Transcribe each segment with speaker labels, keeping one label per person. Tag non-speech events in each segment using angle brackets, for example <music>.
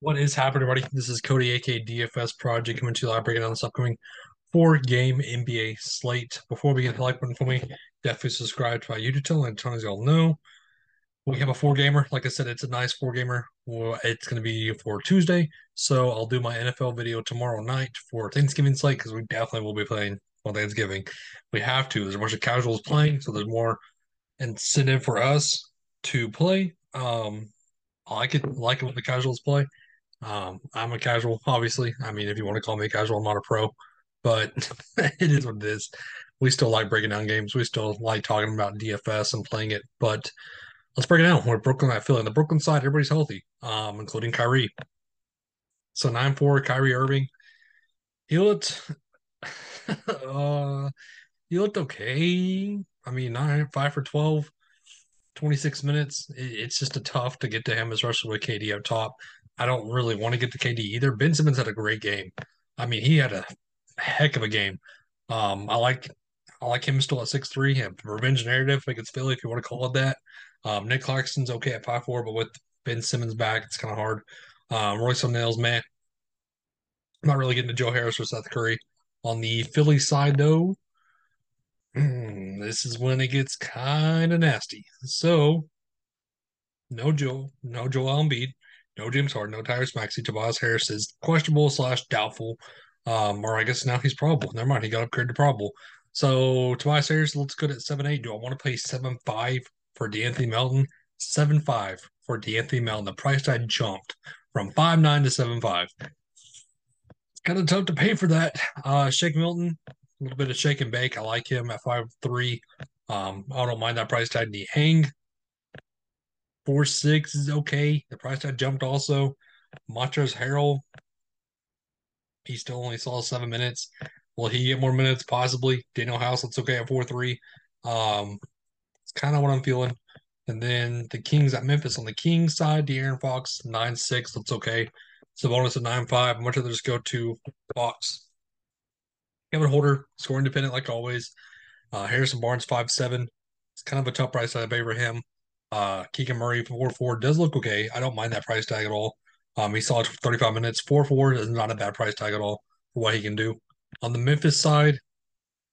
Speaker 1: What is happening, everybody? This is Cody, aka DFS Project, coming to you live, breaking down this upcoming four-game NBA slate. Before we get the like button for me, definitely subscribe to my YouTube channel. And as you all know, we have a four-gamer. Like I said, it's a nice four-gamer. It's going to be for Tuesday, so I'll do my NFL video tomorrow night for Thanksgiving slate because we definitely will be playing on Thanksgiving. We have to. There's a bunch of casuals playing, so there's more incentive for us to play. Um, I like it, like it when the casuals play. Um, I'm a casual, obviously. I mean, if you want to call me a casual, I'm not a pro, but <laughs> it is what it is. We still like breaking down games. We still like talking about DFS and playing it. But let's break it down. We're Brooklyn I feel in The Brooklyn side, everybody's healthy, um, including Kyrie. So 9 4, Kyrie Irving. He looked <laughs> uh he looked okay. I mean, nine, five for 12, 26 minutes. It, it's just a tough to get to him, especially with KD up top. I don't really want to get to KD either. Ben Simmons had a great game. I mean, he had a heck of a game. Um, I like I like him still at six three. Revenge narrative against Philly, if you want to call it that. Um, Nic Claxton's okay at five four, but with Ben Simmons back, it's kind of hard. Um, Royce O'Neale's man. I'm not really getting to Joe Harris or Seth Curry. On the Philly side, though, hmm, this is when it gets kind of nasty. So, no Joe, no Joel Embiid, no James Harden, no Tyrese Maxey. Tobias Harris is questionable slash doubtful, um, or I guess now he's probable. Never mind, he got upgraded to probable. So Tobias Harris looks good at seven eight. Do I want to pay seven five for De'Anthony Melton? Seven five for De'Anthony Melton. The price tag jumped from five nine to seven five. Kind of tough to pay for that. Uh, Shake Milton, a little bit of shake and bake. I like him at five three. Um, I don't mind that price tag. He hang four six is okay. The price tag jumped also. Montrezl Harrell, he still only saw seven minutes. Will he get more minutes? Possibly. Danuel House looks okay at four three. Um, it's kind of what I'm feeling. And then the Kings at Memphis on the Kings side, De'Aaron Fox nine six looks okay. Sabonis at nine five. Much rather just go to Fox. Kevin Huerter score independent like always. Uh, Harrison Barnes five seven. It's kind of a tough price I favor him. Uh, Keegan Murray four four does look okay. I don't mind that price tag at all. Um, he saw it for 35 minutes. Four four is not a bad price tag at all for what he can do. On the Memphis side,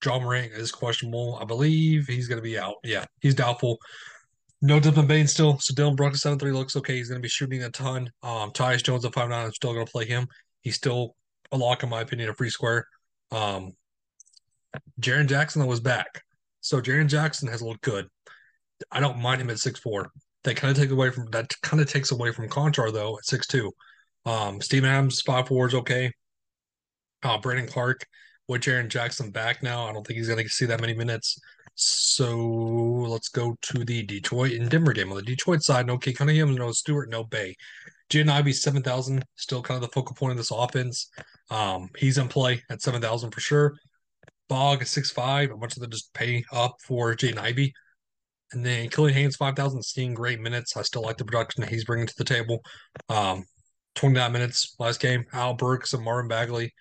Speaker 1: Ja Morant is questionable. I believe he's going to be out. Yeah, he's doubtful. No Desmond Bane still. So Dillon Brooks seven three looks okay. He's going to be shooting a ton. Um, Tyus Jones at five nine. I'm still going to play him. He's still a lock in my opinion. A free square. Um, Jaren Jackson was back. So Jaren Jackson has looked good. I don't mind him at six four. That kind of take away from that kind of takes away from Konchar though at six two. Um, Steven Adams five four is okay. Uh, Brandon Clarke with Jaren Jackson back now. I don't think he's going to see that many minutes. So let's go to the Detroit and Denver game. On the Detroit side, no Cade Cunningham, no Stewart, no Bey. Jaden Ivey, 7,000, still kind of the focal point of this offense. Um, he's in play at 7,000 for sure. Bog, six five. A bunch of them just pay up for Jaden Ivey. And then Killian Hayes, 5,000, seeing great minutes. I still like the production that he's bringing to the table. Um, 29 minutes last game. Al Burks and Marvin Bagley.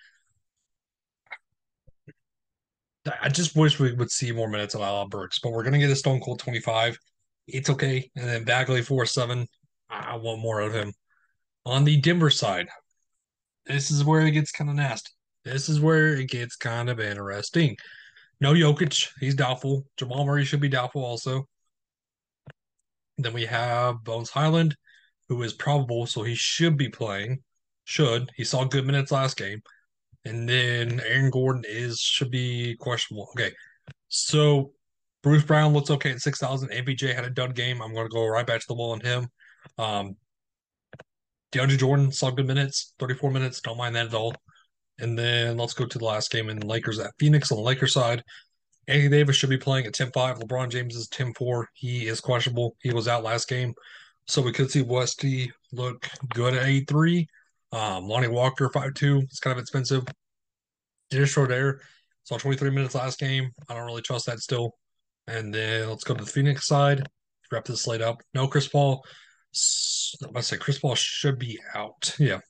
Speaker 1: I just wish we would see more minutes of Al Burks, but we're going to get a Stone Cold 25. It's okay. And then Bagley, 4 7. I want more of him. On the Denver side, this is where it gets kind of nasty. This is where it gets kind of interesting. No Jokic, he's doubtful. Jamal Murray should be doubtful also. Then we have Bones Hyland, who is probable, so he should be playing. Should. He saw good minutes last game. And then Aaron Gordon is should be questionable. Okay. So Bruce Brown looks okay at 6,000. MPJ had a dud game. I'm going to go right back to the wall on him. Um, DeAndre Jordan saw good minutes, 34 minutes. Don't mind that at all. And then let's go to the last game in Lakers at Phoenix on the Lakers side. Anthony Davis should be playing at 10 5. LeBron James is 10 4. He is questionable. He was out last game. So we could see Westy look good at 8 3. Um, Lonnie Walker, 5 2. It's kind of expensive. Dennis Schroeder saw 23 minutes last game. I don't really trust that still. And then let's go to the Phoenix side. Wrap this slate up. No Chris Paul. I'm say Chris Paul should be out. Yeah.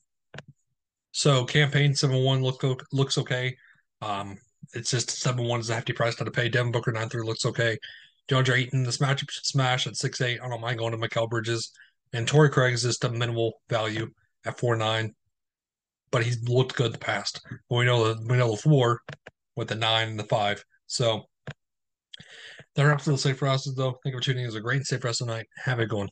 Speaker 1: So Cam Payne 7 1 look, looks okay. Um, it's just 7 1 is a hefty price to pay. Devin Booker 9 3 looks okay. DeAndre Ayton, this matchup should smash at 6 8. I don't mind going to Mikal Bridges. And Torrey Craig is just a minimal value at four nine, but he's looked good the past. But we know the we know the four with the nine and the five. So that wraps up safe process though. Thank you for tuning in. It was a great safe rest tonight. Have a good one.